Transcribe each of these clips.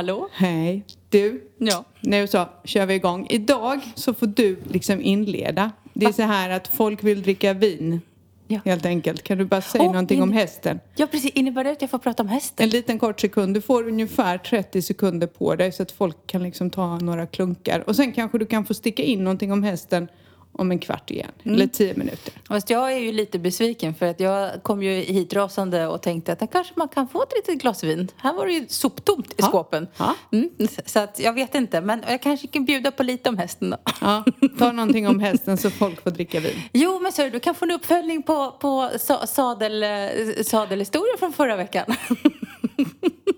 Hallå. Hej. Du, Ja. nu så kör vi igång. Idag så får du liksom inleda. Det är så här att folk vill dricka vin. Ja. Helt enkelt. Kan du bara säga Åh, någonting om hästen? Ja, precis. Innebär det att jag får prata om hästen? En liten kort sekund. Du får ungefär 30 sekunder på dig så att folk kan liksom ta några klunkar. Och sen kanske du kan få sticka in någonting om hästen om en kvart igen. Mm. Eller tio minuter. Fast jag är ju lite besviken för att jag kom ju hit rasande och tänkte att kanske man kan få ett litet glas vin. Här var det ju soptomt i Ja. skåpen. Ja. Mm. Så att jag vet inte, men jag kanske kan bjuda på lite om hästen då. Ja, ta någonting om hästen så folk får dricka vin. Jo, men så du kan få en uppföljning på, på sa, sadel, eh, sadelhistorien från förra veckan.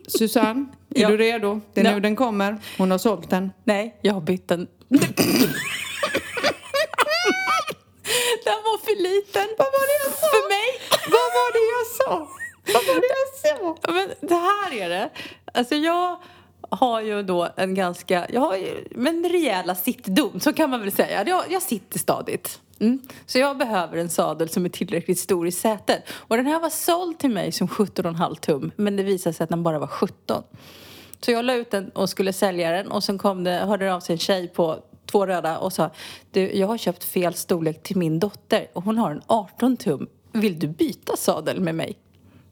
Susanne, är Ja. du redo? Det är Ja. nu den kommer. Hon har sålt den. Nej, jag har bytt den. den var för liten. Vad var det jag sa? För mig. Vad var det jag sa? Vad var det jag sa? Men det här är det. Alltså jag har ju då en ganska, jag har ju men rejäla sittdom, så kan man väl säga. Jag, jag sitter stadigt. Mm. Så jag behöver en sadel som är tillräckligt stor i sätet. Och den här var såld till mig som 17,5 tum, men det visade sig att den bara var 17. Så jag la ut den och skulle sälja den och sen kom det, hörde det av sig en tjej på två röda och sa du, jag har köpt fel storlek till min dotter och hon har en 18 tum. Vill du byta sadel med mig?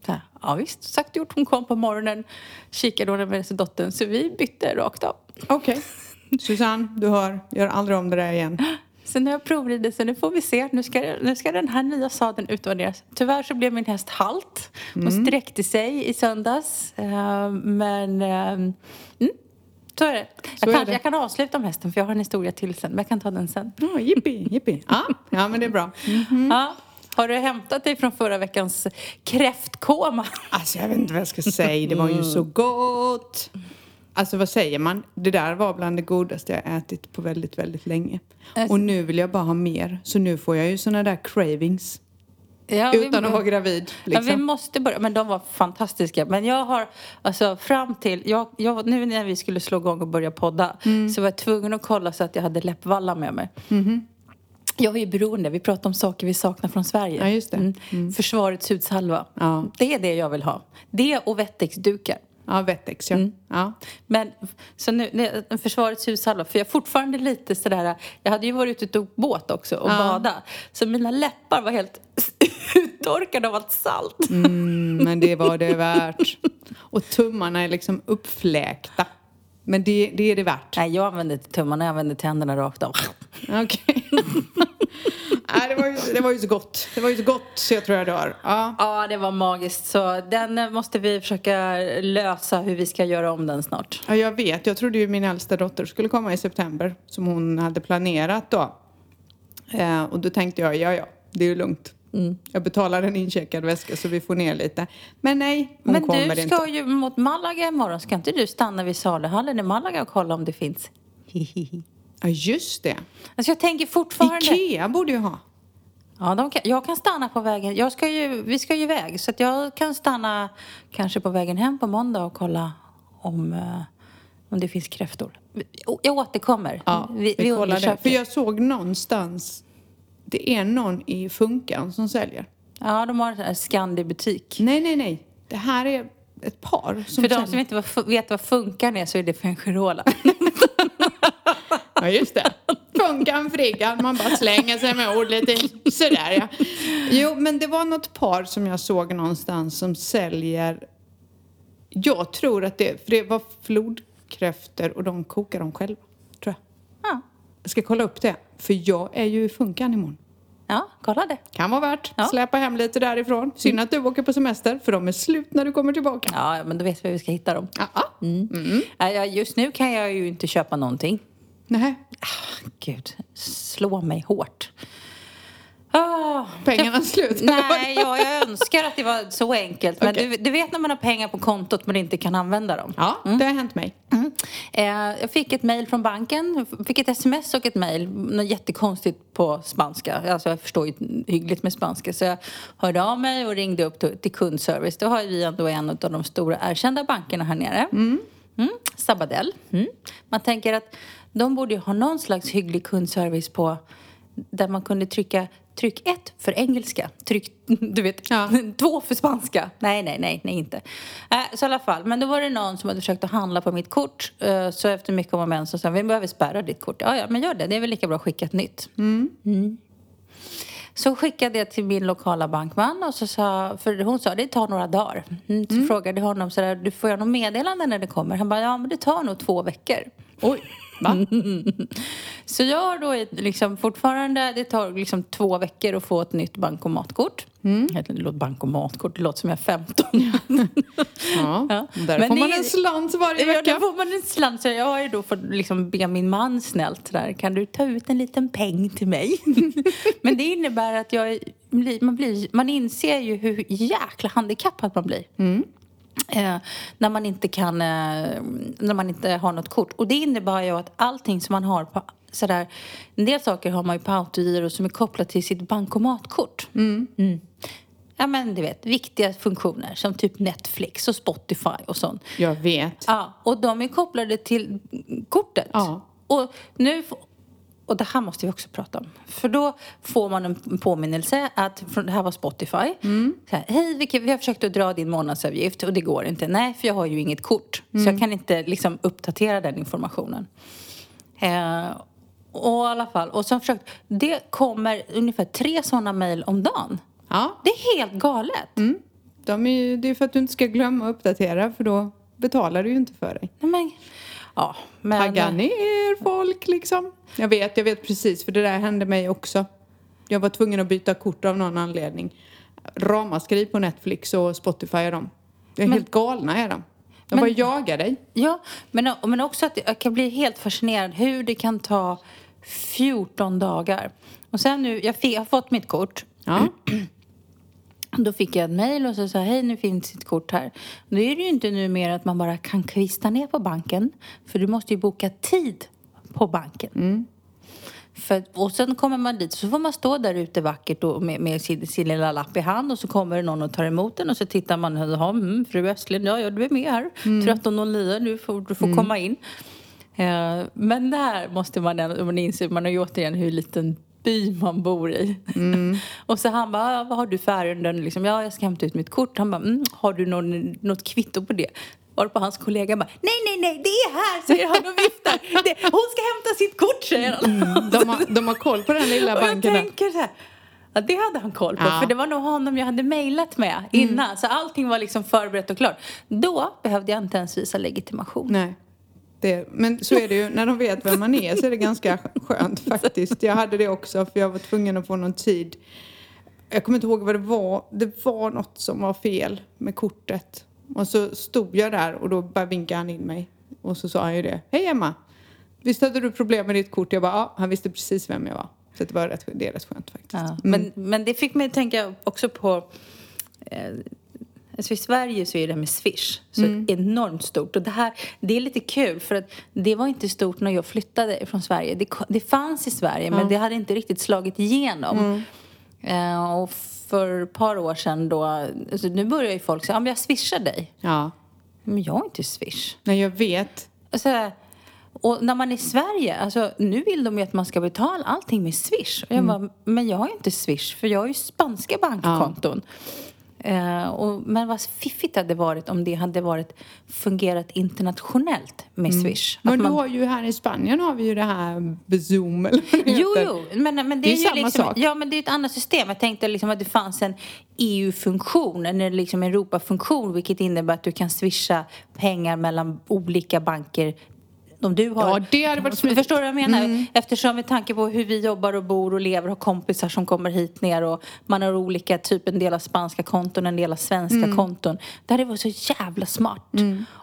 Så här, ja visst, sagt och gjort. Hon kom på morgonen, kikade hon sin dottern så vi bytte rakt av. Okej. Susanne, du hör. Gör aldrig om det där igen. Så nu har jag provridit så nu får vi se. Nu ska, nu ska den här nya sadeln utvärderas. Tyvärr så blev min häst halt. Hon Mm. sträckte sig i söndags. Eh, men eh, mm, så är det. Jag, är kan, det. jag kan avsluta om hästen för jag har en historia till sen. Men jag kan ta den sen. Ja, jippi, jippi. Ja, ja, men det är bra. Mm. Ja. Har du hämtat dig från förra veckans kräftkoma? Alltså, jag vet inte vad jag ska säga. Det var ju så gott. Alltså, vad säger man? Det där var bland det godaste jag ätit på väldigt, väldigt länge. Alltså- Och nu vill jag bara ha mer. Så nu får jag ju såna där cravings. Ja, Utan att vara gravid. Ja, vi Liksom. måste börja. Men de var fantastiska. Men jag har, alltså fram till, jag, jag, nu när vi skulle slå igång och börja podda Mm. så var jag tvungen att kolla så att jag hade läppvalla med mig. Jag är ju beroende. Vi pratar om saker vi saknar från Sverige. Ja, just det. Försvarets hudsalva. Ja. Det är det jag vill ha. Det och Wettex-dukar. Ja, Wettex, ja. Mm. ja. Men så nu, försvarets hushalva, för jag är fortfarande lite sådär, jag hade ju varit ute och båt också och Ja. bada. Så mina läppar var helt uttorkade av allt salt. Mm, men det var det värt. Och tummarna är liksom uppfläkta. Men det, det är det värt. Nej, jag använde inte tummarna, jag använde tänderna rakt av. Okej. Nej, det, var ju, det var ju så gott. Det var ju så gott så jag tror jag dör. Ja. Ja, det var magiskt. Så den eh, måste vi försöka lösa hur vi ska göra om den snart. ja, jag vet. Jag trodde ju min äldsta dotter skulle komma i september som hon hade planerat då. Eh, och då tänkte jag, ja ja, det är ju lugnt. Mm. Jag betalar en incheckad väska så vi får ner lite. Men nej, hon Men kommer du inte. ska ju mot Malaga imorgon. Ska inte du stanna vid saluhallen i Malaga och kolla om det finns? Ja, just det. Alltså jag tänker fortfarande... Ikea borde ju ha. Ja, de kan, jag kan stanna på vägen. Jag ska ju, vi ska ju iväg så att jag kan stanna kanske på vägen hem på måndag och kolla om, eh, om det finns kräftor. Jag återkommer. Ja, vi, vi, vi kollar det. För jag såg någonstans, det är någon i Funkan som säljer. Ja, de har en Scandi-butik. Nej, nej, nej. Det här är ett par som För de som inte vet vad funkan är så är det Fengirola. Ja, just det. Funkan, friggan, man bara slänger sig med ord lite sådär ja. Jo, men det var något par som jag såg någonstans som säljer, jag tror att det, för det var flodkräftor och de kokar dem själva, tror jag. Ja, Jag ska kolla upp det, för jag är ju i Funkan imorgon. ja kolla det. Kan vara värt. Ja. Släpa hem lite därifrån. Synd att du åker på semester, för de är slut när du kommer tillbaka. Ja, men då vet vi hur vi ska hitta dem. Ja. Nej, ja, Just nu kan jag ju inte köpa någonting. Nej, Gud, slå mig hårt. Ah, pengarna är slut. Nej, ja, jag önskar att det var så enkelt. Men Okej. du, du vet när man har pengar på kontot men inte kan använda dem. Ja, det har hänt mig. Mm. Eh, jag fick ett mejl från banken, fick ett sms och ett mejl, något jättekonstigt på spanska. Alltså jag förstår ju hyggligt med spanska. Så jag hörde av mig och ringde upp till, till kundservice. Då har vi ändå en av de stora erkända bankerna här nere. Mm. Sabadell. Mm. Man tänker att de borde ju ha någon slags hygglig kundservice på där man kunde trycka tryck ett för engelska, tryck du vet, Ja. två för spanska. Nej, nej, nej, nej inte. Äh, så i alla fall, men då var det någon som hade försökt att handla på mitt kort. Eh, så efter mycket om och men så sa vi behöver spärra ditt kort. Ja, ja, men gör det. Det är väl lika bra att skicka ett nytt. Mm. Så skickade jag till min lokala bankman och så sa, för hon sa det tar några dagar. Mm, så frågade jag honom sådär, du får jag något meddelande när det kommer? Han bara, ja men det tar nog två veckor. Oj, va? Så jag har då liksom fortfarande, det tar liksom två veckor att få ett nytt bankomatkort. Mm. Det låter bankomatkort, det låter som jag är 15. Ja, Ja. där Men får man en slant varje Ja, vecka. då får man en slant. Så jag har ju då fått liksom be min man snällt där, kan du ta ut en liten peng till mig? Men det innebär att jag man, blir, man inser ju hur jäkla handikappad man blir. Eh, när man inte kan, eh, när man inte har något kort. Och det innebär ju att allting som man har på sådär, en del saker har man ju på autogiro som är kopplat till sitt bankomatkort. Mm. Ja men du vet, viktiga funktioner som typ Netflix och Spotify och sånt. Jag vet. Ja, och de är kopplade till kortet. Ja. Och nu... Och det här måste vi också prata om. För då får man en påminnelse att, från, det här var Spotify. Så här, Hej, vi, vi har försökt att dra din månadsavgift och det går inte. Nej, för jag har ju inget kort. Så jag kan inte liksom uppdatera den informationen. Eh, och i alla fall, och så försökt, det kommer ungefär tre sådana mejl om dagen. Ja, Det är helt galet. de är, ju- det är för att du inte ska glömma att uppdatera för då betalar du ju inte för dig. Nej, Men, ja, men, Tagga ner folk liksom. Jag vet, jag vet precis för det där hände mig också. Jag var tvungen att byta kort av någon anledning. Ramaskri på Netflix och Spotify är de. De är helt galna är de. De Men- bara jagar dig. Ja, men, men också att jag kan bli helt fascinerad hur det kan ta 14 dagar. Och sen nu, jag, jag har fått mitt kort. Ja. Då fick jag ett mejl och så sa hej nu finns ditt kort här. Då är det ju inte numera att man bara kan kvista ner på banken. För du måste ju boka tid på banken. För, och sen kommer man dit så får man stå där ute vackert och med, med sin, sin lilla lapp i hand och så kommer det någon och tar emot den och så tittar man ja, mm, fru Östlund, ja, ja du är med här. 13.09, du får, du får komma in. Eh, men det här måste man man inser, man har ju återigen hur liten by man bor i. och så han bara, "Ja, vad har du för ärenden? Liksom, ja, jag ska hämta ut mitt kort. Han bara, mm, har du någon, något kvitto på det? Varpå hans kollega bara, nej, nej, nej, det är här, säger han och viftar. Det, hon ska hämta sitt kort, säger han. De, har, de har koll på den lilla Och jag banken. tänker så här, ja, det hade han koll på. Ja. För det var nog honom jag hade mejlat med innan. Så allting var liksom förberett och klart. Då behövde jag inte ens visa legitimation. Nej. Det, men så är det ju, när de vet vem man är så är det ganska skönt faktiskt. Jag hade det också för jag var tvungen att få någon tid. Jag kommer inte ihåg vad det var. Det var något som var fel med kortet. Och så stod jag där och då bara vinkade han in mig. Och så sa han ju det. Hej Emma! Visst hade du problem med ditt kort? Jag bara, ja, han visste precis vem jag var. Så det var rätt, det är rätt skönt faktiskt. Ja. Men, men det fick mig att tänka också på... Eh, alltså I Sverige så är det här med Swish så enormt stort. Och det, här, det är lite kul för att det var inte stort när jag flyttade från Sverige. Det, det fanns i Sverige men det hade inte riktigt slagit igenom. Eh, och för ett par år sedan då... Alltså nu börjar ju folk säga, ja, men jag swishar dig. Ja. Men jag har inte Swish. Nej, jag vet. Alltså, och när man är i Sverige, alltså, nu vill de ju att man ska betala allting med Swish. Och jag bara, men jag har ju inte Swish för jag har ju spanska bankkonton. Eh, och, men vad fiffigt det hade varit om det hade varit fungerat internationellt med Swish. Att Men du man- har ju här i Spanien har vi ju det här Zoom eller vad det Jo, jo, men, men det, Det är är, ju samma liksom, sak. Ja, men det är ett annat system. Jag tänkte liksom att det fanns en EU-funktion, en liksom Europa-funktion, vilket innebär att du kan swisha pengar mellan olika banker om du har... Ja, det hade varit smidigt. Förstår du vad jag menar? Eftersom med tanke på hur vi jobbar och bor och lever, har kompisar som kommer hit ner och man har olika, typ en del av spanska konton, en del av svenska konton. Det hade varit så jävla smart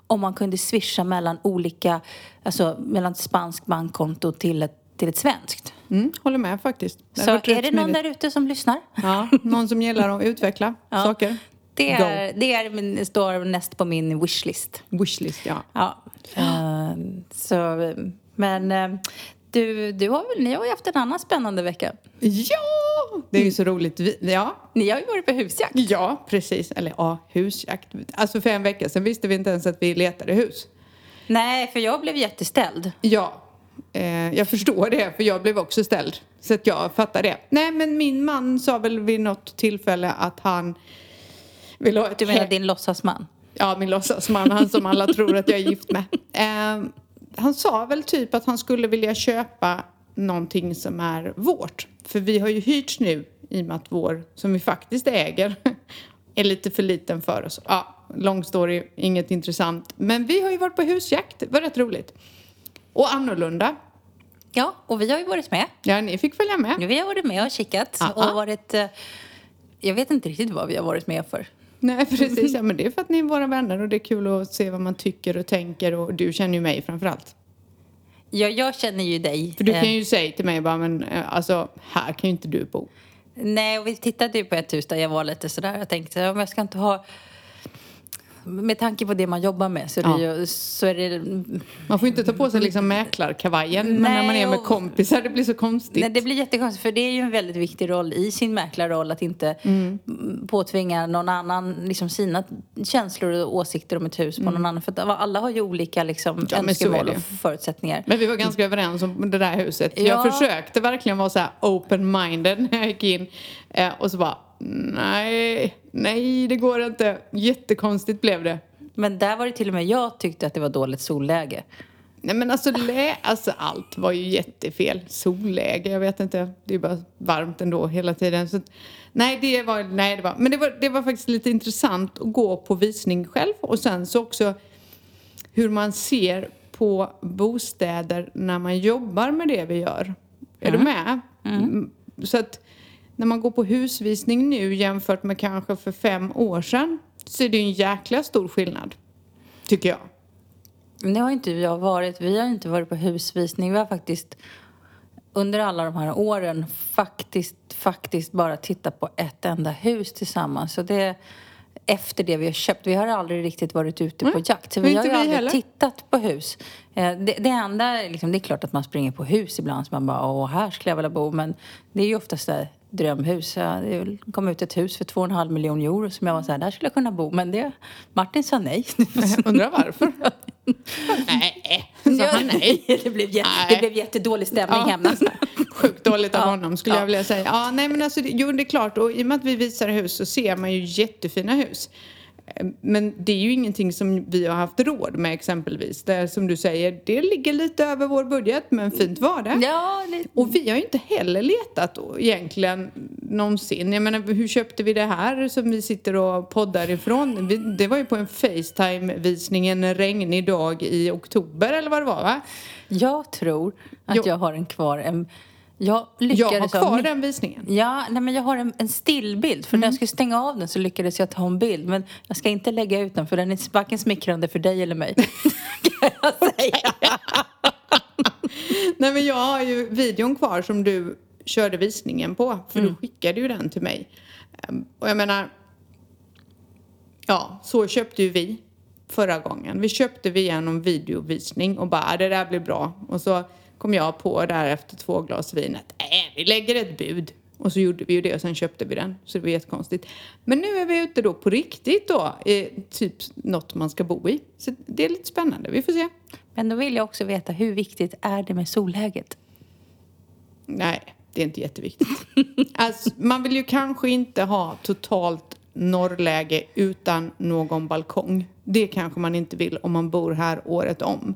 om man kunde swisha mellan olika, alltså mellan ett spanskt bankkonto till ett, till ett svenskt. Mm, håller med faktiskt. Det Så är det någon där ute som lyssnar? Ja, någon som gillar att utveckla Ja. saker. Det, är, det är min, står näst på min wishlist. Wishlist, ja. Ja. Eh, så, men eh, du, du har väl, ni har ju haft en annan spännande vecka. Ja! Det är ju så roligt. Vi, ja. Ni har ju varit på husjakt. ja, precis. Eller ja, husjakt. Alltså för en vecka sedan visste vi inte ens att vi letade hus. Nej, för jag blev jätteställd. Ja, eh, jag förstår det för jag blev också ställd. Så att jag fattar det. Nej, men min man sa väl vid något tillfälle att han vill ha ett Du menar din låtsasman? Ja, min låtsasman, han som alla tror att jag är gift med. Eh, han sa väl typ att han skulle vilja köpa någonting som är vårt. För vi har ju hyrts nu i och med att vår, som vi faktiskt äger, är lite för liten för oss. Ja, lång story, inget intressant. Men vi har ju varit på husjakt, det var rätt roligt. Och annorlunda. Ja, och vi har ju varit med. Ja, ni fick följa med. Vi har varit med och kikat Ja. och varit... eh, Jag vet inte riktigt vad vi har varit med för. Nej, precis. Ja, men det är för att ni är våra vänner och det är kul att se vad man tycker och tänker och du känner ju mig framförallt. Ja, jag känner ju dig. För du Eh, kan ju säga till mig bara, men eh, alltså här kan ju inte du bo. Nej, och vi tittade ju på ett hus där jag var lite sådär. Jag tänkte, men jag ska inte ha... Med tanke på det man jobbar med så är det, Ja. ju, så är det Man får inte ta på sig liksom mäklarkavajen men när man Nej, är med och- kompisar det blir så konstigt. Nej, det blir jättekonstigt för det är ju en väldigt viktig roll i sin mäklarroll att inte Mm. mm. påtvinga någon annan liksom sina känslor och åsikter om ett hus på någon annan. För alla har ju olika liksom, Mm. Ja, önskemål och förutsättningar. Men vi var ganska överens om det där huset. Ja. Jag försökte verkligen vara så här open-minded när jag gick in. Eh, och så bara, nej, nej det går inte. Jättekonstigt blev det. Men där var det till och med jag tyckte att det var dåligt solläge. Nej men alltså, lä- alltså allt var ju jättefel. Solläge, jag vet inte. Det är bara varmt ändå hela tiden. Så, nej, det var, nej det var, men det var, det var faktiskt lite intressant att gå på visning själv och sen så också hur man ser på bostäder när man jobbar med det vi gör. Är du med? Mm. Så att när man går på husvisning nu jämfört med kanske för fem år sedan så är det ju en jäkla stor skillnad. Tycker jag. Nu har inte jag varit, vi har inte varit på husvisning. Vi har faktiskt under alla de här åren faktiskt, faktiskt bara tittat på ett enda hus tillsammans. Så det efter det vi har köpt. Vi har aldrig riktigt varit ute på Nej, jakt. Så vi har ju aldrig heller. tittat på hus. Eh, Det, det enda, liksom, det är klart att man springer på hus ibland. Så man bara, åh, här skulle jag vilja bo. Men det är ju oftast där drömhus. Ja, Det kom ut ett hus för två och en halv miljon euro som jag var så här, där skulle jag kunna bo. Men det, Martin sa nej. Undrar varför? nej, sa han nej. det, blev jä- Nej. det blev jättedålig stämning hemma. Sjukt dåligt av Ja. honom skulle Ja. jag vilja säga. Ja, nej men alltså, jo det är klart och i och med att vi visar hus så ser man ju jättefina hus. Men det är ju ingenting som vi har haft råd med exempelvis. Det är, som du säger, det ligger lite över vår budget men fint var det. Ja, det, Och vi har ju inte heller letat egentligen någonsin. Jag menar, hur köpte vi det här som vi sitter och poddar ifrån? Vi, det var ju på en Facetime-visning en regnig dag i oktober eller vad det var va? jag tror att Jo. jag har en kvar. En, jag Jag lyckades har ha kvar mi- den visningen. Ja, nej, men jag har en, en stillbild. För Mm. när jag skulle stänga av den så lyckades jag ta en bild. Men jag ska inte lägga ut den för den är varken smickrande för dig eller mig. kan jag säga. Nej men jag har ju videon kvar som du körde visningen på. För Mm. du skickade ju den till mig. Ehm, Och jag menar. Ja, så köpte ju vi förra gången. Vi köpte via någon videovisning och bara "Ah, det där blir bra. Och så kom jag på där efter två glas vin att äh, vi lägger ett bud. Och så gjorde vi ju det och sen köpte vi den. Så det var jättekonstigt. Men nu är vi ute då på riktigt då. I typ något man ska bo i. Så det är lite spännande. Vi får se. Men då vill jag också veta hur viktigt är det med solläget? Nej, det är inte jätteviktigt. alltså, man vill ju kanske inte ha totalt norrläge utan någon balkong. Det kanske man inte vill om man bor här året om.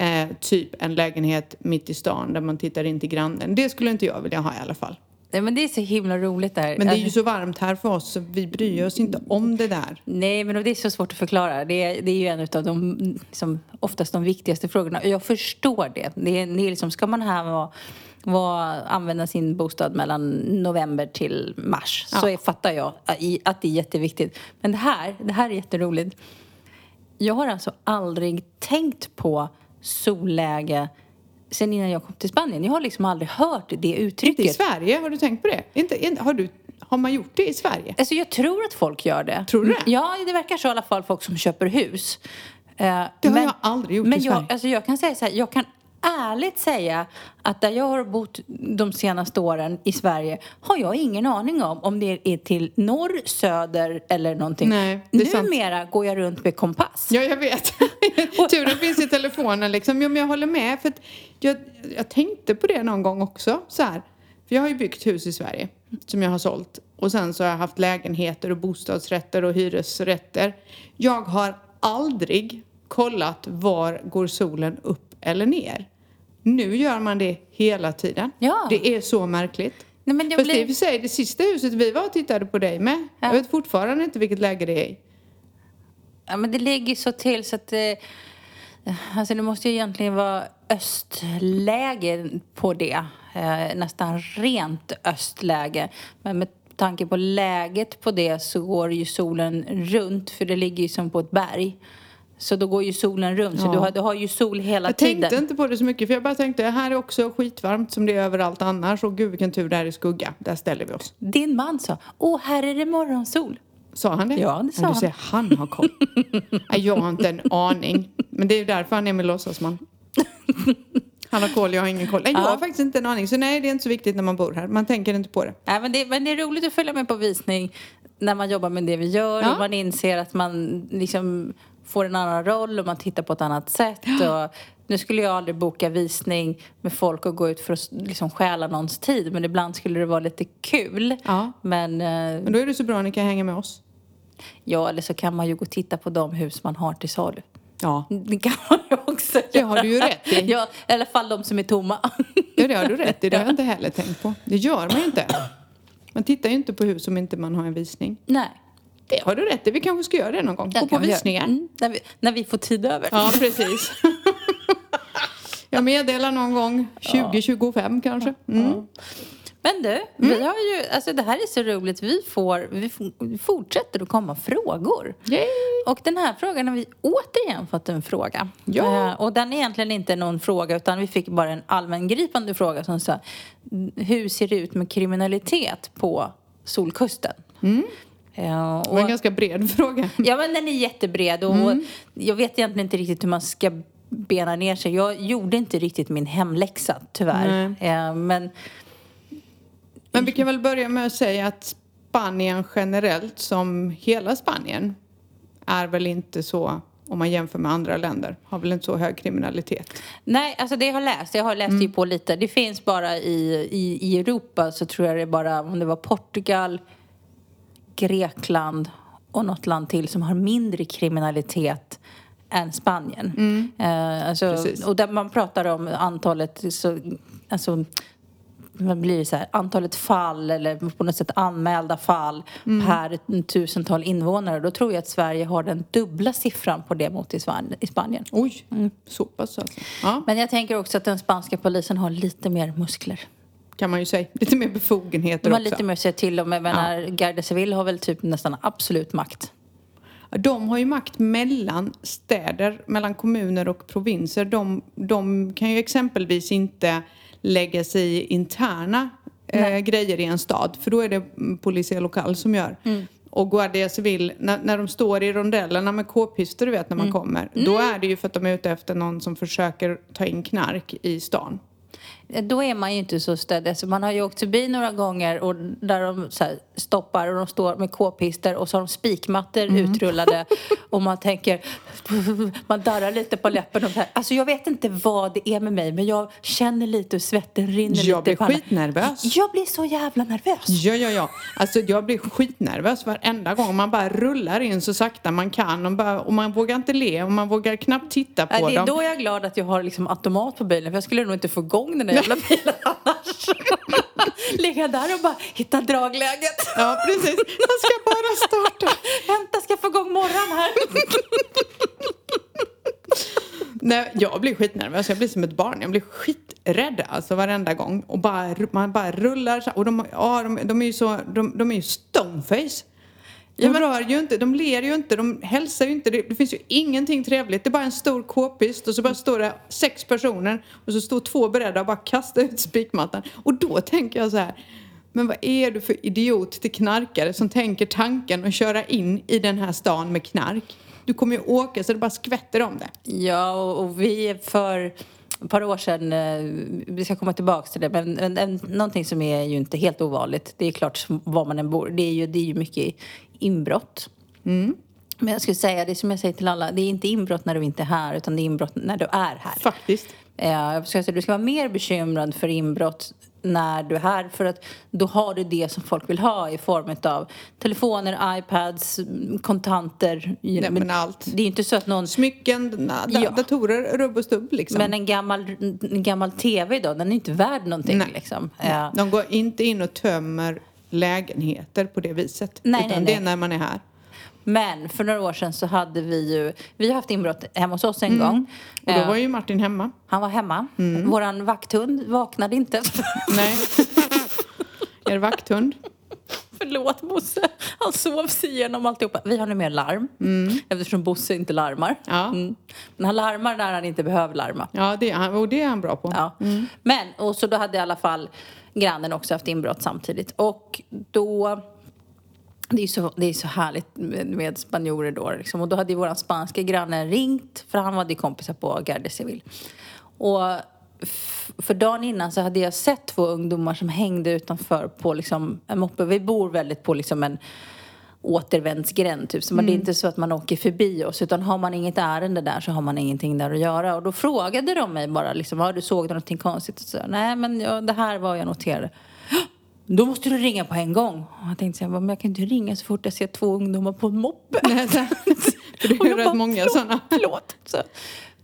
Eh, typ en lägenhet mitt i stan där man tittar in till grannen. Det skulle inte jag vilja ha i alla fall. Nej, men det är så himla roligt där. Men det är ju Alltså- så varmt här för oss så vi bryr oss inte om det där. Nej, men det är så svårt att förklara. Det är, det är ju en av de, liksom, oftast de viktigaste frågorna. Och Jag förstår det. det, är, det är liksom, ska man här vara, vara, använda sin bostad mellan november till mars så Ja. är, fattar jag att det är jätteviktigt. Men det här, det här är jätteroligt. Jag har alltså aldrig tänkt på solläge sen innan jag kom till Spanien. Jag har liksom aldrig hört det Inte i uttrycket. Sverige, har du tänkt på det? Inte, inte, har, du, har man gjort det i Sverige? Alltså jag tror att folk gör det. Tror du det? Ja, det verkar så i alla fall folk som köper hus. Eh, Det har jag aldrig gjort men i jag, Sverige. alltså jag kan säga så här, jag kan ärligt säga att där jag har bott de senaste åren i Sverige har jag ingen aning om om det är till norr, söder eller någonting. Nej, det är sant. Numera går jag runt med kompass. Ja, jag vet. Turen finns i telefonen liksom. Jo, men jag håller med. För jag, jag tänkte på det någon gång också. Så här. För jag har ju byggt hus i Sverige som jag har sålt. Och sen så har jag haft lägenheter och bostadsrätter och hyresrätter. Jag har aldrig kollat var går solen upp eller ner. Nu gör man det hela tiden. Ja. Det är så märkligt. Nej, men Fast blir... i och för sig, det sista huset vi var och tittade på dig med. Ja. Jag vet fortfarande inte vilket läge det är i. Ja, men det ligger så till så att... Eh, alltså det måste ju egentligen vara östläge på det. Eh, nästan rent östläge. Men med tanke på läget på det så går ju solen runt för det ligger ju som på ett berg. Så då går ju solen runt. Så Ja. du har, du har ju sol hela Jag tiden. tänkte inte på det så mycket för jag bara tänkte här är också skitvarmt som det är överallt annars och gud vilken tur det är i skugga. Där ställer vi oss. Din man sa, åh här är det morgonsol. Sa han det? Ja, det sa Men han. Du ser, han har koll. Nej, jag har inte en aning. Men det är ju därför han är min låtsasman. Han har koll, jag har ingen koll. Nej, jag har faktiskt inte en aning. Så nej, det är inte så viktigt när man bor här. Man tänker inte på det. Nej, men, det, men det är roligt att följa med på visning när man jobbar med det vi gör Ja. och man inser att man liksom får en annan roll och man tittar på ett annat sätt. Och nu skulle jag aldrig boka visning med folk och gå ut för att liksom stjäla någons tid men ibland skulle det vara lite kul. Ja. Men eh, Men då är det så bra att ni kan hänga med oss. ja, eller så kan man ju gå och titta på de hus man har till salu. Ja. Det kan man ju också Det har du ju rätt i. Ja, i alla fall de som är tomma. Ja, det har du rätt i. Det har jag inte heller tänkt på. Det gör man ju inte. Man tittar ju inte på hus om inte man har en visning. Nej. Det har du rätt i. Vi kanske ska göra det någon gång. Gå på visningar. Mm, när, vi, när vi får tid över. Ja, precis. Jag meddelar någon gång 2025 kanske. Mm. Men du, vi har ju, alltså det här är så roligt. Vi, får, vi, fortsätter att komma frågor. Yay! Och den här frågan har vi återigen fått en fråga. Ja. Eh, och den är egentligen inte någon fråga utan vi fick bara en allmängripande fråga som sa Hur ser det ut med kriminalitet på Solkusten? Eh, Det var en ganska bred fråga. Ja men den är jättebred och jag vet egentligen inte riktigt hur man ska bena ner sig. Jag gjorde inte riktigt min hemläxa tyvärr. Eh, men Men vi kan väl börja med att säga att Spanien generellt, som hela Spanien, är väl inte så, om man jämför med andra länder, har väl inte så hög kriminalitet. Nej, alltså det jag har läst, jag har läst Mm. ju på lite. Det finns bara i, i, i Europa så tror jag det är bara, om det var Portugal, Grekland och något land till som har mindre kriminalitet än Spanien. Eh, alltså, Mm. Och där man pratar om antalet, så, alltså vad blir det så här, antalet fall eller på något sätt anmälda fall Mm. per tusental invånare. Då tror jag att Sverige har den dubbla siffran på det mot i Spanien. Oj, så pass alltså. Ja, Men jag tänker också att den spanska polisen har lite mer muskler. Kan man ju säga. Lite mer befogenheter De har också. lite mer att säga till om. Jag menar, Garde Civil har väl typ nästan absolut makt. De har ju makt mellan städer, mellan kommuner och provinser. De, de kan ju exempelvis inte lägga sig i interna eh, grejer i en stad, för då är det mm, Policia Lokal som gör. Och Guardia Civil, när, när de står i rondellerna med k-pistor, du vet när man kommer, då är det ju för att de är ute efter någon som försöker ta in knark i stan. Då är man ju inte så stöddig. Så man har ju åkt förbi några gånger och där de stoppar och de står med k-pister och så har de spikmattor utrullade och man tänker, man darrar lite på läppen och så här. Alltså jag vet inte vad det är med mig men jag känner lite hur svetten rinner lite Jag blir skitnervös. Jag blir så jävla nervös. Ja, ja, ja. Alltså jag blir skitnervös varenda gång. Man bara rullar in så sakta man kan och, bara, och man vågar inte le och man vågar knappt titta på Nej, det är dem. då jag är glad att jag har liksom automat på bilen för jag skulle nog inte få igång den där jävla bilen annars. Ligga där och bara hitta dragläget. Ja, precis. Jag ska bara starta. Vänta, ska jag få igång morgon här? Nej, jag blir skitnervös. Jag blir som ett barn. Jag blir skiträdd alltså varenda gång. Och bara, man bara rullar. så- Och de, ja, de, de är ju så, de, de är ju stoneface. De Ja, men- rör ju inte, de ler ju inte, de hälsar ju inte. Det, det finns ju ingenting trevligt. Det är bara en stor k-pist och så bara står det sex personer och så står två beredda att bara kasta ut spikmattan. Och då tänker jag så här. Men vad är du för idiot till knarkare som tänker tanken att köra in i den här stan med knark? Du kommer ju åka så det bara skvätter om det. Ja, och, och vi för ett par år sedan, eh, vi ska komma tillbaka till det, men en, en, någonting som är ju inte helt ovanligt, det är klart var man än bor, det är ju, det är ju mycket inbrott. Men jag skulle säga, det som jag säger till alla, det är inte inbrott när du inte är här utan det är inbrott när du är här. Faktiskt. Eh, jag ska säga, du ska vara mer bekymrad för inbrott när du är här för att då har du det som folk vill ha i form av telefoner, iPads, kontanter. Nej, men allt. Det är inte så att någon... Smycken, da, Ja. datorer, rubb och stubb liksom. Men en gammal, en gammal TV då, den är inte värd någonting Nej. liksom. Eh, De går inte in och tömmer lägenheter på det viset. Nej, utan nej, det är nej. när man är här. Men för några år sedan så hade vi ju, vi har haft inbrott hemma hos oss en gång. Mm. Och då Eh, var ju Martin hemma. Han var hemma. Våran vakthund vaknade inte. Nej. är det vakthund? Förlåt Bosse. Han sov sig igenom alltihopa. Vi har nu mer larm. Eftersom Bosse inte larmar. Ja. Mm. Men han larmar när han inte behöver larma. Ja, det är han, och det är han bra på. Ja. Men, och så då hade i alla fall grannen också haft inbrott samtidigt. Och då... Det är så, det är så härligt med, med spanjorer då. Liksom. Och då hade ju vår spanska granne ringt, för han hade ju kompisar på Garde Civil. Och för dagen innan så hade jag sett två ungdomar som hängde utanför på liksom en moppe. Vi bor väldigt på liksom en återvändsgränd typ. Så man, det är inte så att man åker förbi oss utan har man inget ärende där så har man ingenting där att göra. Och då frågade de mig bara liksom, ja du såg du någonting konstigt? Och så, Nej men ja, det här var jag noterade. Då måste du ringa på en gång. Och jag tänkte så här, men jag kan inte ringa så fort jag ser två ungdomar på en moppe. För det är rätt bara, många "Förlåt, sådana. Förlåt. Så.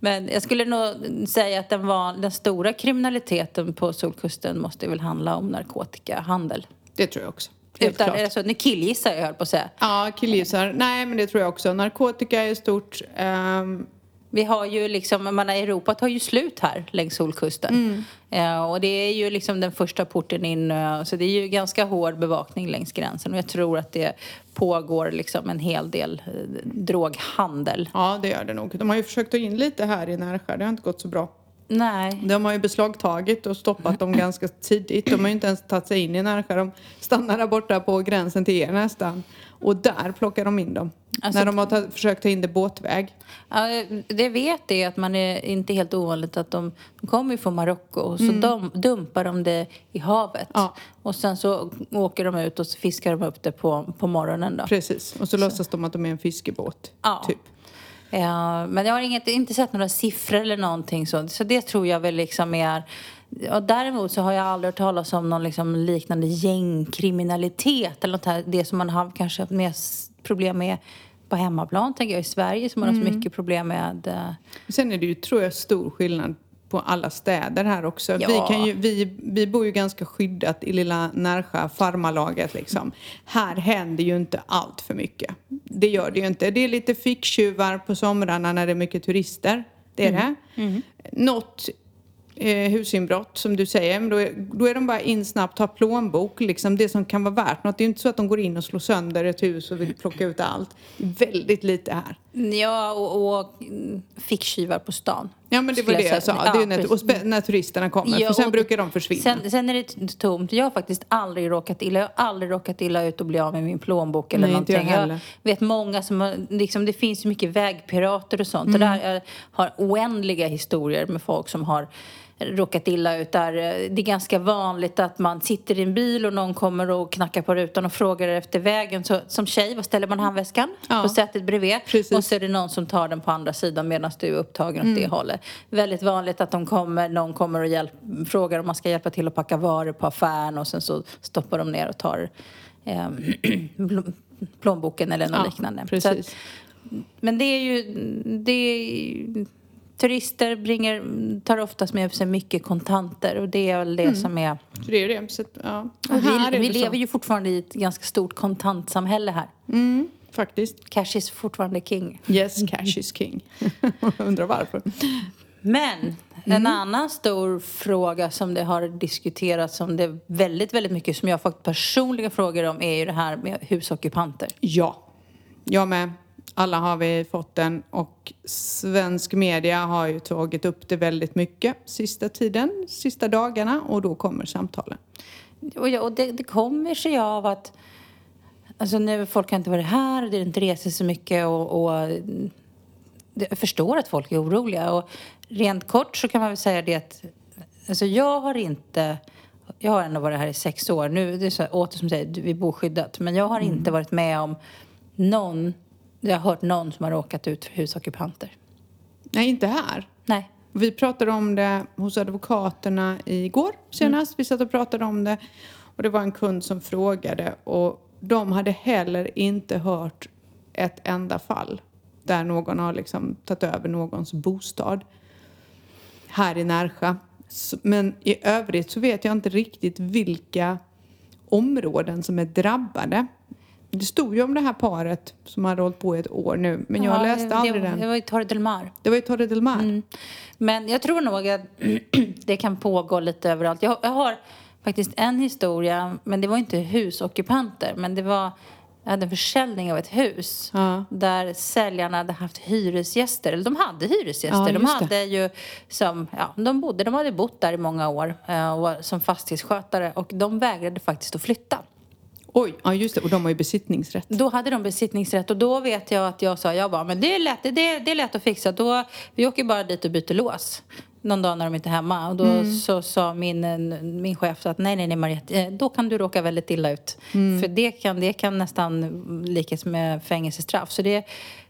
Men jag skulle nog säga att den, var, den stora kriminaliteten på Solkusten måste väl handla om narkotikahandel. Det tror jag också. Utan, klart. alltså, nu killgissar jag, höll på att säga. Ja, killgissar. Nej, men det tror jag också. Narkotika är stort. Ehm, Vi har ju liksom, jag menar, Europa tar ju slut här längs Solkusten. Eh, och det är ju liksom den första porten in. eh, Så det är ju ganska hård bevakning längs gränsen. Och jag tror att det pågår liksom en hel del eh, droghandel. ja, det gör det nog. De har ju försökt att in lite här i Närsjö. Det har inte gått så bra. Nej. De har ju beslagtagit och stoppat dem ganska tidigt. De har ju inte ens tagit sig in i Närsjö. De stannar där borta på gränsen till er nästan. Och där plockar de in dem. Alltså- när de har ta- försökt ta in det båtväg. Ja, det vet är att man är inte helt ovanligt att de, de kommer ju från Marocko och så dum, dumpar de det i havet. Ja. Och sen så åker de ut och så fiskar de upp det på, på morgonen då. Precis. Och så, låtsas de att de är en fiskebåt. Ja. Typ. Men jag har inget, inte sett några siffror eller någonting så. Så det tror jag väl liksom är... Och däremot så har jag aldrig hört talas om någon liksom liknande gängkriminalitet eller något här. Det som man har kanske mer problem med på hemmaplan, tänker jag, i Sverige som man har så mycket problem med. eh, Sen är det ju, tror jag, stor skillnad på alla städer här också. Ja. Vi, kan ju, vi, vi bor ju ganska skyddat i lilla Närsjö, farmarlaget liksom. Här händer ju inte allt för mycket. Det gör det ju inte. Det är lite ficktjuvar på somrarna när det är mycket turister. Det är det. Något eh, husinbrott som du säger, men då är, då är de bara in snabbt, tar plånbok, liksom det som kan vara värt något. Det är ju inte så att de går in och slår sönder ett hus och vill plocka ut allt. Det är väldigt lite här. Ja, och, och mm, ficktjuvar på stan. Ja men det var det jag sa. det är när, när turisterna kommer. Ja, för sen brukar de försvinna. Sen, sen är det tomt. Jag har faktiskt aldrig råkat illa. Jag har aldrig råkat illa ut och bli av med min plånbok eller Nej, inte någonting. jag heller. vet många som har, liksom, det finns ju mycket vägpirater och sånt. Mm. Och där jag har oändliga historier med folk som har råkat illa ut där. Det är ganska vanligt att man sitter i en bil och någon kommer och knackar på rutan och frågar efter vägen. Så, som tjej, vad ställer man handväskan? Ja. På sätet bredvid. Precis. Och så är det någon som tar den på andra sidan medan du är upptagen åt Mm. det hållet. Väldigt vanligt att de kommer, någon kommer och hjälp, frågar om man ska hjälpa till att packa varor på affären och sen så stoppar de ner och tar eh, pl- plånboken eller något ja, liknande. Precis. att, men det är ju... Det är, turister bringar, tar oftast med sig mycket kontanter och det är väl det som är... Det är det. Så, ja. Vi vi lever ju fortfarande i ett ganska stort kontantsamhälle här. Mm, faktiskt. Cash is fortfarande king. Yes, cash is king. Undrar varför. Men en annan stor fråga som det har diskuterats om det väldigt, väldigt mycket som jag har fått personliga frågor om är ju det här med husockupanter. Ja, jag med. Alla har vi fått den och svensk media har ju tagit upp det väldigt mycket sista tiden, sista dagarna och då kommer samtalen. Och, ja, och det, det kommer sig av att alltså nu, folk har inte varit här, det inte reser så mycket och, och jag förstår att folk är oroliga. Och rent kort så kan man väl säga det att alltså jag har inte jag har ändå varit här i sex år. Nu, det är så här, åter som säger, vi bor skyddat. Men jag har inte varit med om någon Jag har hört någon som har råkat ut för husockupanter. Nej, inte här. Nej. Vi pratade om det hos advokaterna igår senast. Vi satt och pratade om det. Och det var en kund som frågade och de hade heller inte hört ett enda fall där någon har liksom tagit över någons bostad här i Närsjö. Men i övrigt så vet jag inte riktigt vilka områden som är drabbade. Det stod ju om det här paret som hade hållit på i ett år nu, men jag Ja, läste det, aldrig det, den. Det var i Torre del Mar. Det var ju Torre del Mar. Men jag tror nog att det kan pågå lite överallt. Jag, jag har faktiskt en historia, men det var inte husockupanter, men det var jag hade en försäljning av ett hus Ja. där säljarna hade haft hyresgäster, eller de hade hyresgäster. Ja, de det. hade ju som, ja, de bodde, de hade bott där i många år eh, som fastighetsskötare och de vägrade faktiskt att flytta. Oj, ja just det. Och de har ju besittningsrätt. Då hade de besittningsrätt och då vet jag att jag sa, jag bara, men det är lätt, det, det är lätt att fixa. Då, vi åker bara dit och byter lås. Någon dag när de inte är hemma. Och då så sa min, min chef att nej, nej, nej Mariette, eh, då kan du råka väldigt illa ut. För det kan, det kan nästan likas med fängelsestraff. Så det,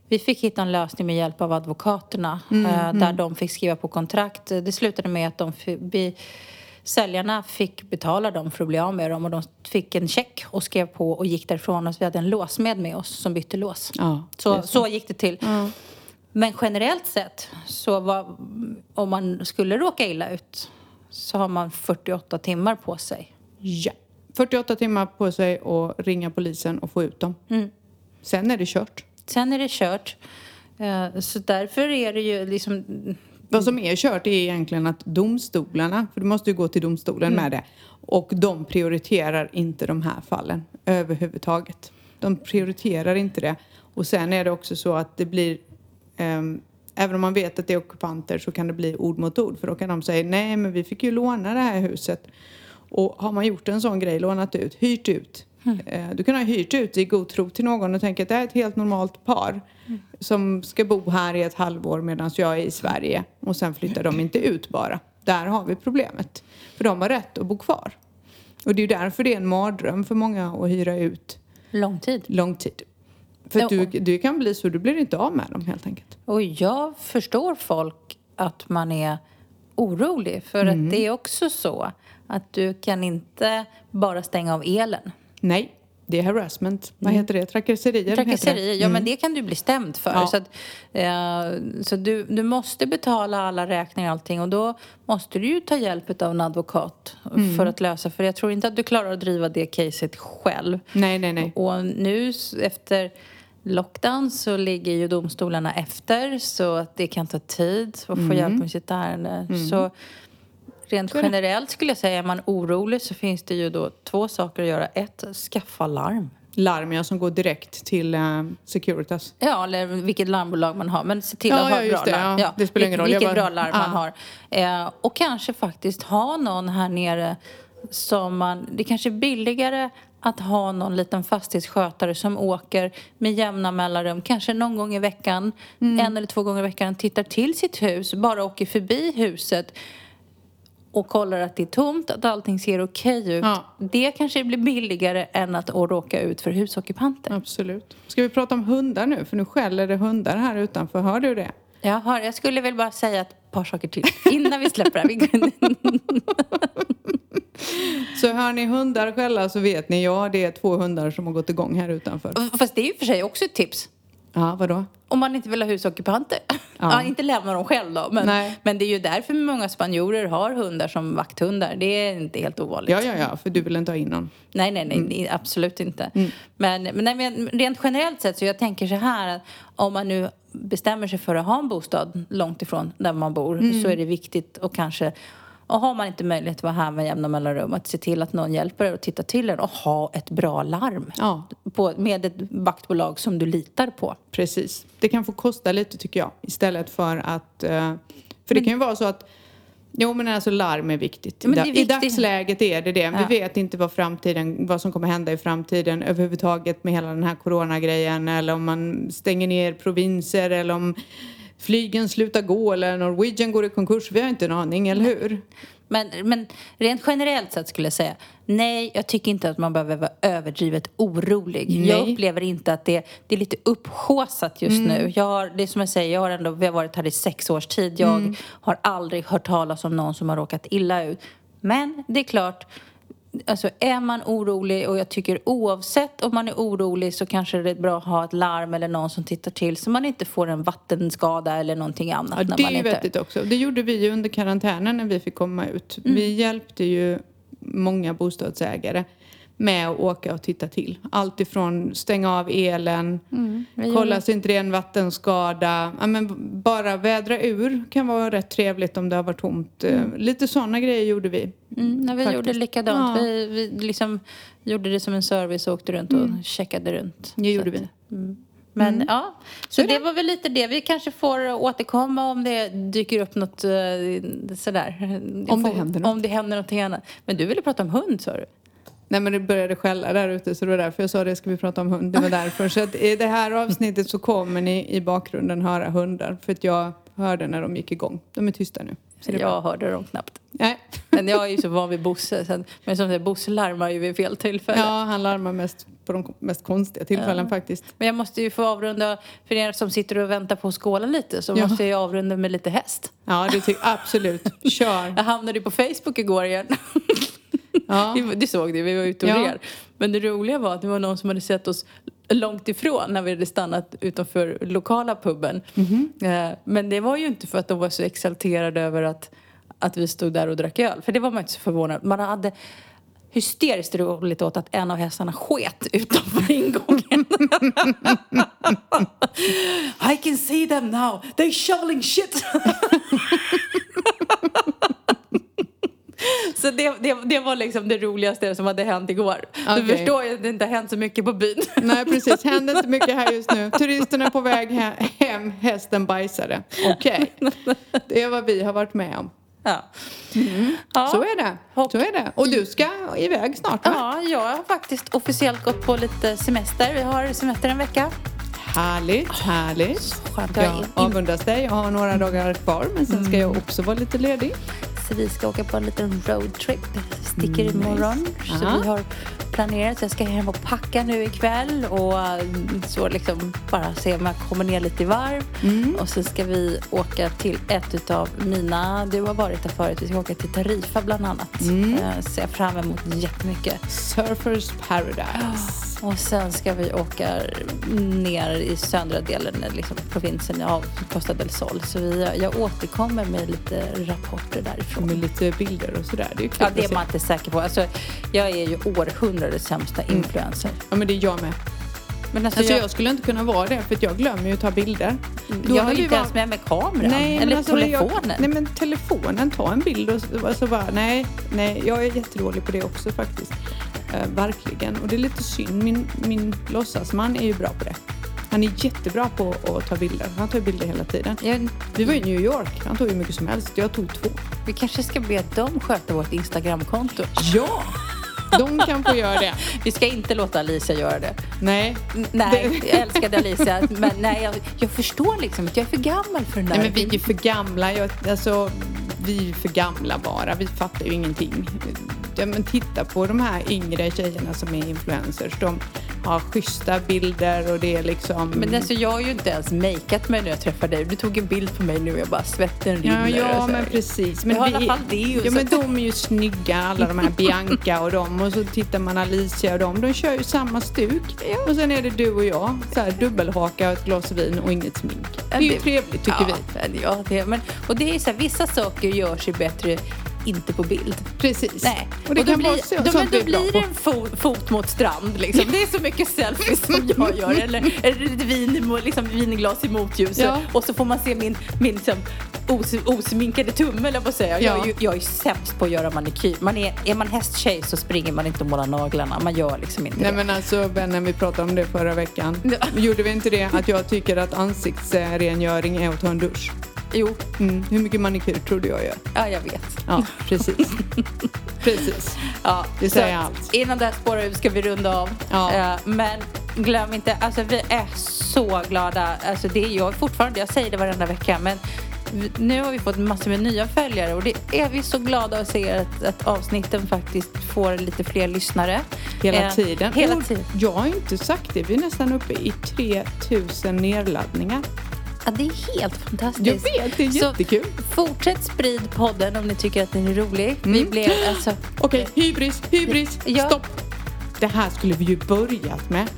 vi fick hitta en lösning med hjälp av advokaterna. eh, Där de fick skriva på kontrakt. Det slutade med att de vi, Säljarna fick betala dem för att bli av med dem och de fick en check och skrev på och gick därifrån och så vi hade en låsmed med oss som bytte lås. Ja, så, är så gick det till. Men generellt sett så var, om man skulle råka illa ut så har man 48 timmar på sig. Ja. 48 timmar på sig att ringa polisen och få ut dem. Sen är det kört. Sen är det kört. Eh, Så därför är det ju liksom... Vad som är kört är egentligen att domstolarna, för du måste ju gå till domstolen med det, och de prioriterar inte de här fallen överhuvudtaget. De prioriterar inte det. Och sen är det också så att det blir, ehm, även om man vet att det är ockupanter så kan det bli ord mot ord. För då kan de säga, nej men vi fick ju låna det här huset. Och har man gjort en sån grej, lånat ut, hyrt ut. Eh, du kan ha hyrt ut i god tro till någon och tänka att det här är ett helt normalt par som ska bo här i ett halvår medan jag är i Sverige och sen flyttar de inte ut bara. Där har vi problemet. För de har rätt att bo kvar. Och det är ju därför det är en mardröm för många att hyra ut Lång tid. lång tid. För att du, du kan bli så, du blir inte av med dem helt enkelt. Och jag förstår folk att man är orolig. För att det är också så att du kan inte bara stänga av elen. Nej, det är harassment. Vad heter det? Trakasserier? det. Mm. Trakasserier, ja men det kan du bli stämd för. Ja. Så, att, eh, så du, du måste betala alla räkningar och allting och då måste du ju ta hjälp av en advokat Mm. för att lösa. För jag tror inte att du klarar att driva det caset själv. Nej, nej, nej. Och nu efter lockdown så ligger ju domstolarna efter så att det kan ta tid att få hjälp med sitt ärende. Så rent generellt skulle jag säga, är man orolig så finns det ju då två saker att göra. Ett, skaffa larm. Larm ja, som går direkt till eh, Securitas. Ja, eller vilket larmbolag man har. Men se till Ja, att ha ja, bra det, larm. ja. Det spelar ingen roll, Vilket bara- bra larm man har. Eh, och kanske faktiskt ha någon här nere som man... Det kanske är billigare att ha någon liten fastighetsskötare som åker med jämna mellanrum, kanske någon gång i veckan, Mm. en eller två gånger i veckan, tittar till sitt hus, bara åker förbi huset och kollar att det är tomt, att allting ser okej ut. Ja. Det kanske blir billigare än att råka ut för husockupanter. Absolut. Ska vi prata om hundar nu? För nu skäller det hundar här utanför. Hör du det? Jag, har, jag skulle väl bara säga ett par saker till innan vi släpper det här. Så hör ni hundar skälla så vet ni, ja det är två hundar som har gått igång här utanför. Fast det är ju för sig också ett tips. Ja, vadå? Om man inte vill ha husockupanter. Ja. Ja. inte lämna dem själv då. Men, Nej. men det är ju därför många spanjorer har hundar som vakthundar. Det är inte helt ovanligt. Ja, ja, ja, för du vill inte ha in någon. Nej, nej, nej, nej absolut inte. Men, men, nej, men rent generellt sett så jag tänker så här att om man nu bestämmer sig för att ha en bostad långt ifrån där man bor så är det viktigt och kanske och har man inte möjlighet att vara här med jämna mellanrum att se till att någon hjälper er och titta till er och ha ett bra larm Ja. på, med ett vaktbolag som du litar på. Precis. Det kan få kosta lite tycker jag. Istället för att... eh, För det kan ju vara så att... Jo men alltså larm är viktigt. Men är I viktigt. dagsläget är det det. Ja. Vi vet inte vad framtiden, vad som kommer hända i framtiden överhuvudtaget med hela den här coronagrejen. Eller om man stänger ner provinser eller om flygen slutar gå eller Norwegian går i konkurs. Vi har inte en aning, eller hur? Men, men rent generellt sett skulle jag säga nej, jag tycker inte att man behöver vara överdrivet orolig. Nej. Jag upplever inte att det, det är lite upphaussat just Mm. nu. Jag har, det är som jag säger, jag har ändå, vi har varit här i sex års tid. Jag Mm. har aldrig hört talas om någon som har råkat illa ut. Men det är klart, Alltså är man orolig och jag tycker oavsett om man är orolig så kanske det är bra att ha ett larm eller någon som tittar till så man inte får en vattenskada eller någonting annat. Ja, när det man är ju inte... vettigt också. Det gjorde vi ju under karantänen när vi fick komma ut. Mm. Vi hjälpte ju många bostadsägare med att åka och titta till. Allt ifrån stänga av elen, Mm, kolla så inte det är en vattenskada. Ja, men bara vädra ur kan vara rätt trevligt om det har varit tomt. Eh, Lite sådana grejer gjorde vi. Mm, när vi Faktiskt. gjorde likadant. Ja. Vi, vi liksom gjorde det som en service och åkte runt och checkade runt. Det Så gjorde vi. Men ja, så, är det. det. var väl lite det. Vi kanske får återkomma om det dyker upp något eh, sådär. Om det händer något. Om det händer någonting annat. Men du ville prata om hund sa du? Nej men det började skälla där ute så det var därför jag sa det ska vi prata om hund. Det var därför. Så att i det här avsnittet så kommer ni i bakgrunden höra hundar. För att jag hörde när de gick igång. De är tysta nu. Så det bra. Jag hörde dem knappt. Nej. Men jag är ju så van vid Bosse. Sen, men som sagt, Bosse larmar ju vid fel tillfälle. Ja, han larmar mest på de mest konstiga tillfällen faktiskt. Men jag måste ju få avrunda, för er som sitter och väntar på skålen lite, så Ja. måste jag avrunda med lite häst. Ja, det tycker absolut. Kör. Jag hamnade ju på Facebook igår igen. Ja. Du såg det, vi var ute och Ja. Men det roliga var att det var någon som hade sett oss långt ifrån när vi hade stannat utanför lokala puben. Mhm. Eh, Men det var ju inte för att de var så exalterade över att, att vi stod där och drack öl. För det var man inte så förvånad. Man hade hysteriskt roligt åt att en av hästarna sket utanför ingången. I can see them now. They're shoveling shit. Så det, det, det var liksom det roligaste som hade hänt igår. Okej. Du förstår ju att det inte har hänt så mycket på byn. Nej, precis. Händer inte mycket här just nu. Turisterna är på väg he- hem, hästen bajsade. Okej. Det är vad vi har varit med om. Ja. Ja. Så är det. Så är det. Och du ska iväg snart, va? Ja, jag har faktiskt officiellt gått på lite semester. Vi har semester en vecka. Härligt, härligt. Skönt. Jag avundas dig. Jag har några dagar kvar, men sen ska jag också vara lite ledig. Så vi ska åka på en liten roadtrip. Sticker Mm, imorgon. Så Aha. vi har planerat. Jag ska hem och packa nu ikväll. Och så liksom bara se om jag kommer ner lite i varv. Mm. Och så ska vi åka till ett utav mina... Du har varit där förut. Vi ska åka till Tarifa bland annat. Mm. Eh, ser jag fram emot jättemycket. Surfers Paradise. Och sen ska vi åka ner i södra delen, liksom provinsen av Costa del Sol. Så vi, jag återkommer med lite rapporter därifrån. Med lite bilder och sådär. Det är Ja, det är man inte säker på. Alltså, jag är ju århundradets sämsta influencer. Ja, men det är jag med. Men alltså, Alltså jag, jag skulle inte kunna vara det för att jag glömmer ju att ta bilder. Då jag har ju inte var- ens med mig kameran. Nej, eller alltså, telefonen. Jag, nej men telefonen, ta en bild och så- och så bara, nej, nej, jag är jättedålig på det också faktiskt. Eh, verkligen. Och det är lite synd, min, min låtsasman är ju bra på det. Han är jättebra på att ta bilder. Han tar bilder hela tiden. Jag, Vi var i New York, han tog ju mycket som helst. Jag tog två. vi kanske ska be dem sköta vårt Instagramkonto. Ja! De kan få göra det. Vi ska inte låta Alicia göra det. Nej. N- Nej, jag älskade Alicia. Men nej, jag, jag förstår liksom att jag är för gammal för den där. Nej men vi är ju för gamla. Jag, alltså, vi är för gamla bara. Vi fattar ju ingenting. Ja, men titta på de här yngre tjejerna som är influencers. De har schyssta bilder och det är liksom... Men alltså, jag har ju inte ens makeat mig när jag träffade dig. Du tog en bild på mig nu och jag bara svetten Ja, rinner. ja här. men precis. Vi har i vi- alla fall det ju, Ja, så men de är ju snygga, alla de här Bianca och dem. Och så tittar man Alicia och dem. De kör ju samma stuk. Och sen är det du och jag. Så här, dubbelhaka, ett glas vin och inget smink. Är ju trevligt tycker ja, vi. Ja, det, men, och det är så här, vissa saker gör sig bättre inte på bild. Precis. Nej. Och det då kan blir, vara så, då, men då blir det en fot, fot mot strand liksom. Det är så mycket selfies som jag gör. Eller, eller ett vin, liksom, vinglas i motljus. Ja. Och så får man se min, min liksom, os, osminkade tumme, eller att säga. Jag, Ja. jag är sämst på att göra manikyr. Man är, är man hästtjej så springer man inte och målar naglarna. Man gör liksom inte Nej det. men alltså vännen, vi pratade om det förra veckan. Ja. Gjorde vi inte det? Att jag tycker att ansiktsrengöring är att ta en dusch. Jo, Mm. Hur mycket manikyr tror du jag gör? ja, jag vet. Ja, precis. precis. Ja, Det säger allt. Innan det här spårar ur ska vi runda av. Ja. Eh, men glöm inte, alltså vi är så glada. Alltså det är jag fortfarande, jag säger det varenda vecka, men nu har vi fått massor med nya följare och det är vi så glada att se att, att avsnitten faktiskt får lite fler lyssnare. Hela Eh, tiden. Hela tiden. Jag har inte sagt det. Vi är nästan uppe i 3000 nedladdningar. Ja, det är helt fantastiskt. Jag vet, det är Så jättekul. Fortsätt sprid podden om ni tycker att den är rolig. Vi Mm. blev alltså... Okej, hybris, hybris, Ja. stopp. Det här skulle vi ju börjat med.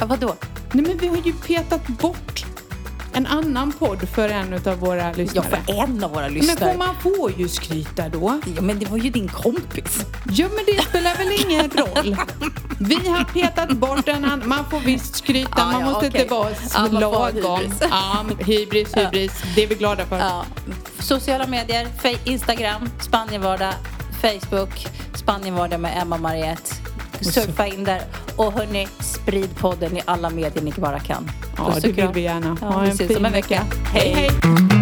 Ja, vadå? Nej men vi har ju petat bort en annan podd för en av våra Ja, lyssnare. för en av våra men lyssnare. får man får ju skryta då. Ja, men det var ju din kompis. Ja men det spelar väl ingen roll. Vi har petat bort en annan. Man får visst skryta, Ja, man ja, måste okej. inte vara Ja, ha lagom. hybris. Ja, hybris, hybris. Det är vi glada för. Ja. Sociala medier, Instagram, Spanienvardag, Facebook, Spanienvardag med Emma Mariette. Surfa in där och hörni, sprid podden i alla medier ni bara kan. Ja, det vill vi gärna. Ja, Ha vi en fin en vecka. Hej, hej.